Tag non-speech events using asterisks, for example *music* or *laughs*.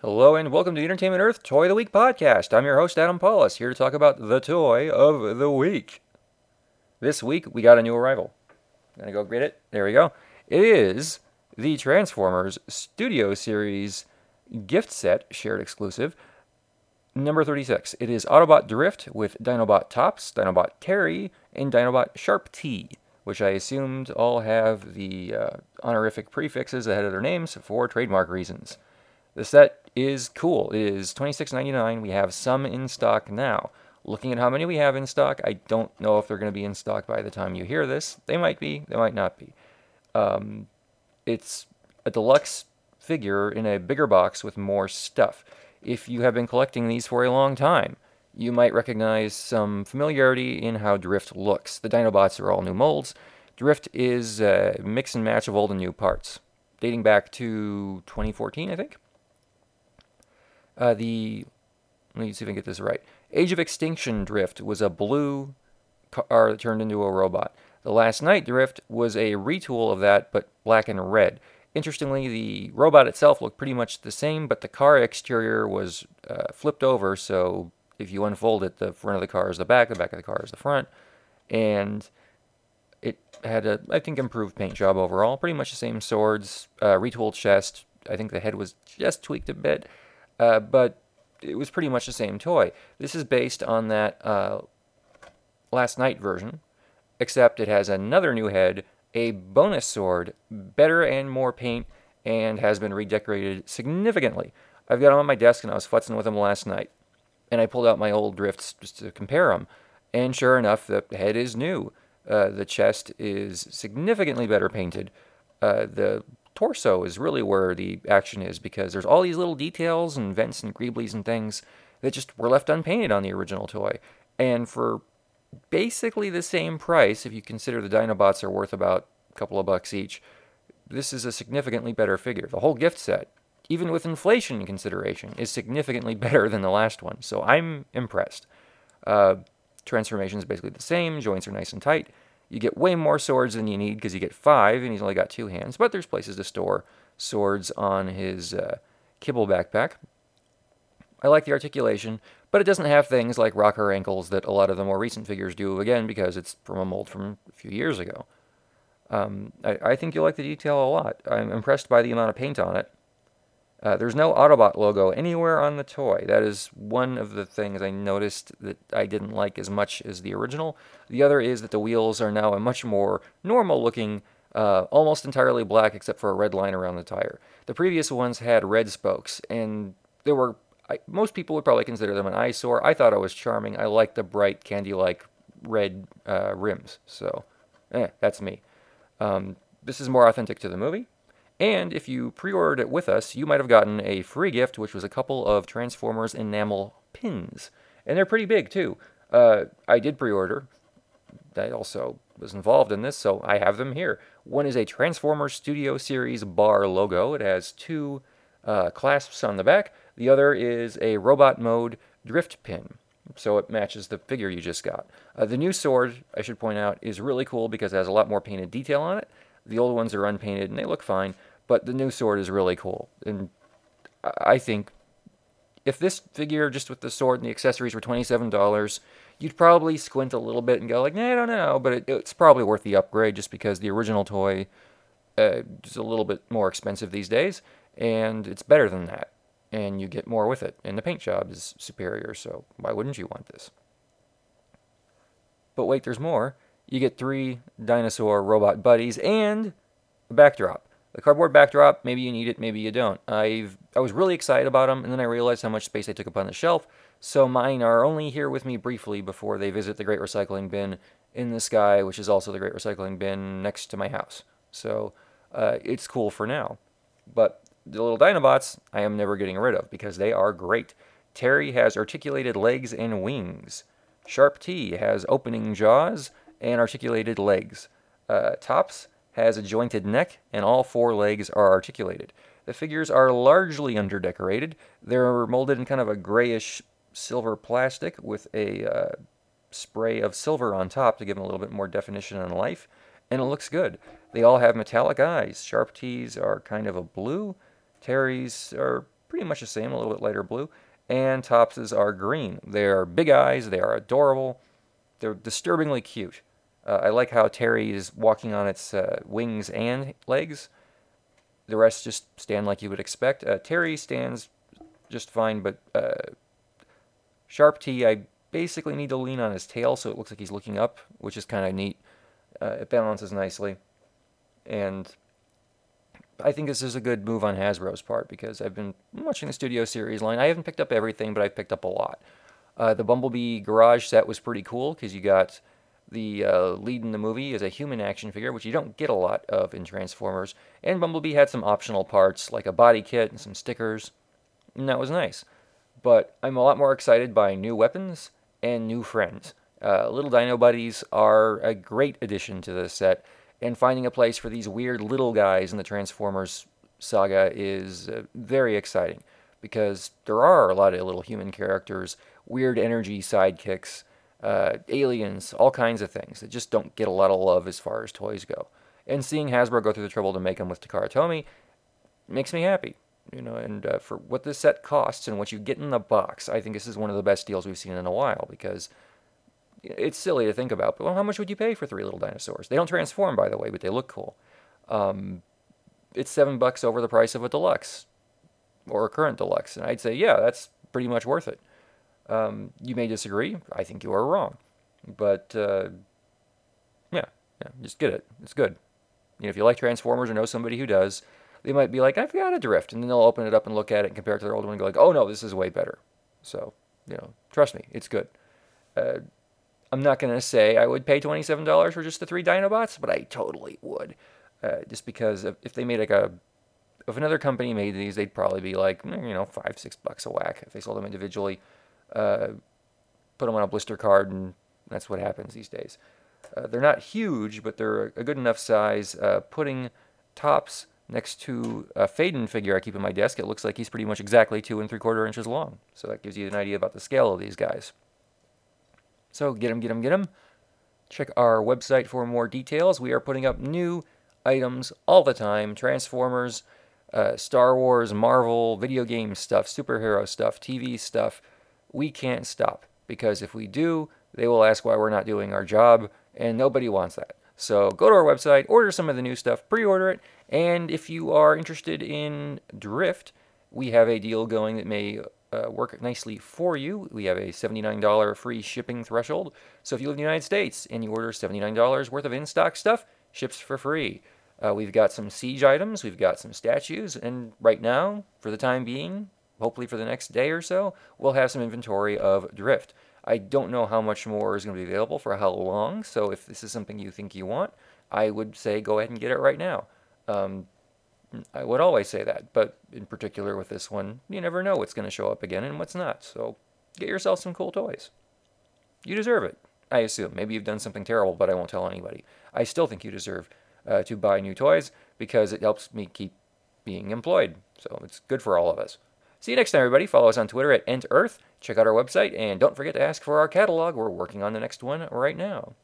Hello and welcome to the Entertainment Earth Toy of the Week podcast. I'm your host, Adam Pawlus, here to talk about the toy of the week. This week, we got a new arrival. I'm Gonna go get it. There we go. It is the Transformers Studio Series gift set, shared exclusive, number 36. It is Autobot Drift with Dinobot Tops, Dinobot Terry, and Dinobot Sharp T, which I assumed all have the uh, honorific prefixes ahead of their names for trademark reasons. The set is cool. It is $26.99. We have some in stock now. Looking at how many we have in stock, I don't know if they're going to be in stock by the time you hear this. They might be, they might not be. Um, it's a deluxe figure in a bigger box with more stuff. If you have been collecting these for a long time, you might recognize some familiarity in how Drift looks. The Dinobots are all new molds. Drift is a mix and match of old and new parts, dating back to 2014, I think. Uh, the let me see if I can get this right. Age of Extinction Drift was a blue car that turned into a robot. The Last Knight Drift was a retool of that, but black and red. Interestingly, the robot itself looked pretty much the same, but the car exterior was uh, flipped over, so if you unfold it, the front of the car is the back, the back of the car is the front, and it had a, I think, improved paint job overall. Pretty much the same swords, uh, retooled chest. I think the head was just tweaked a bit. Uh, but it was pretty much the same toy. This is based on that uh, Last Knight version, except it has another new head, a bonus sword, better and more paint, and has been redecorated significantly. I've got them on my desk and I was futzing with them last night. And I pulled out my old drifts just to compare them. And sure enough, the head is new. Uh, the chest is significantly better painted. Uh, the torso is really where the action is because there's all these little details and vents and greeblies and things that just were left unpainted on the original toy. And for basically the same price, if you consider the Dinobots are worth about a couple of bucks each, this is a significantly better figure. The whole gift set, even with inflation in consideration, is significantly *laughs* better than the last one. So I'm impressed. Uh, transformation is basically the same, joints are nice and tight. You get way more swords than you need because you get five and he's only got two hands, but there's places to store swords on his uh, kibble backpack. I like the articulation, but it doesn't have things like rocker ankles that a lot of the more recent figures do, again, because it's from a mold from a few years ago. Um, I, I, think you'll like the detail a lot. I'm impressed by the amount of paint on it. Uh, there's no Autobot logo anywhere on the toy. That is one of the things I noticed that I didn't like as much as the original. The other is that the wheels are now a much more normal looking, uh, almost entirely black except for a red line around the tire. The previous ones had red spokes, and there were I, most people would probably consider them an eyesore. I thought it was charming. I like the bright candy-like red uh, rims. So, eh, that's me. Um, this is more authentic to the movie. And if you pre ordered it with us, you might have gotten a free gift, which was a couple of Transformers enamel pins. And they're pretty big, too. Uh, I did pre order. I also was involved in this, so I have them here. One is a Transformers Studio Series bar logo, it has two uh, clasps on the back. The other is a robot mode drift pin, so it matches the figure you just got. Uh, the new sword, I should point out, is really cool because it has a lot more painted detail on it. The old ones are unpainted and they look fine. But the new sword is really cool. And I think if this figure just with the sword and the accessories were $27, you'd probably squint a little bit and go like, nah, I don't know, but it, it's probably worth the upgrade just because the original toy uh, is a little bit more expensive these days, and it's better than that, and you get more with it, and the paint job is superior, so why wouldn't you want this? But wait, there's more. You get three dinosaur robot buddies and a backdrop. The cardboard backdrop, maybe you need it, maybe you don't. I've I was really excited about them, and then I realized how much space they took up on the shelf. So mine are only here with me briefly before they visit the Great Recycling Bin in the sky, which is also the Great Recycling Bin next to my house. So uh, it's cool for now. But the little Dinobots, I am never getting rid of because they are great. Terry has articulated legs and wings. Sharp T has opening jaws and articulated legs. Uh, Tops has a jointed neck, and all four legs are articulated. The figures are largely underdecorated. They're molded in kind of a grayish silver plastic with a uh, spray of silver on top to give them a little bit more definition and life, and it looks good. They all have metallic eyes. Sharp T's are kind of a blue. Terry's are pretty much the same, a little bit lighter blue. And Tops's are green. They are big eyes, they are adorable, they're disturbingly cute. Uh, I like how Terry is walking on its uh, wings and legs. The rest just stand like you would expect. Uh, Terry stands just fine, but uh, Sharp T, I basically need to lean on his tail so it looks like he's looking up, which is kind of neat. Uh, it balances nicely. And I think this is a good move on Hasbro's part because I've been watching the Studio Series line. I haven't picked up everything, but I've picked up a lot. Uh, the Bumblebee Garage set was pretty cool because you got the uh, lead in the movie is a human action figure, which you don't get a lot of in Transformers. And Bumblebee had some optional parts like a body kit and some stickers, and that was nice. But I'm a lot more excited by new weapons and new friends. Uh, little Dino Buddies are a great addition to this set, and finding a place for these weird little guys in the Transformers saga is uh, very exciting because there are a lot of little human characters, weird energy sidekicks, uh, aliens, all kinds of things that just don't get a lot of love as far as toys go. And seeing Hasbro go through the trouble to make them with Takara Tomy makes me happy. You know, and uh, for what this set costs and what you get in the box, I think this is one of the best deals we've seen in a while because it's silly to think about. But well, how much would you pay for three little dinosaurs? They don't transform, by the way, but they look cool. Um, it's seven bucks over the price of a deluxe or a current deluxe, and I'd say, yeah, that's pretty much worth it. Um, you may disagree. I think you are wrong. But uh, yeah, yeah, just get it. It's good. You know, if you like Transformers or know somebody who does, they might be like, I've got a drift, and then they'll open it up and look at it and compare it to their old one and go like, oh no, this is way better. So you know, trust me, it's good. Uh, I'm not gonna say I would pay $27 for just the three Dinobots, but I totally would. Uh, just because if they made like a if another company made these, they'd probably be like, mm, you know, five, six bucks a whack if they sold them individually uh, put them on a blister card, and that's what happens these days. Uh, they're not huge, but they're a good enough size. Uh, putting tops next to a Faden figure I keep in my desk, it looks like he's pretty much exactly two and three quarter inches long. So that gives you an idea about the scale of these guys. So get them, get them, get them. Check our website for more details. We are putting up new items all the time Transformers, uh, Star Wars, Marvel, video game stuff, superhero stuff, TV stuff we can't stop because if we do, they will ask why we're not doing our job, and nobody wants that. So go to our website, order some of the new stuff, pre order it, and if you are interested in Drift, we have a deal going that may uh, work nicely for you. We have a $79 free shipping threshold. So if you live in the United States and you order $79 worth of in stock stuff, ships for free. Uh, we've got some siege items, we've got some statues, and right now, for the time being, hopefully for the next day or so, we'll have some inventory of Drift. I don't know how much more is going to be available for how long, so if this is something you think you want, I would say go ahead and get it right now. Um, I would always say that, but in particular with this one, you never know what's going to show up again and what's not, so get yourself some cool toys. You deserve it, I assume. Maybe you've done something terrible, but I won't tell anybody. I still think you deserve uh, to buy new toys because it helps me keep being employed, so it's good for all of us. See you next time, everybody. Follow us on Twitter at EntEarth. Check out our website, and don't forget to ask for our catalog. We're working on the next one right now.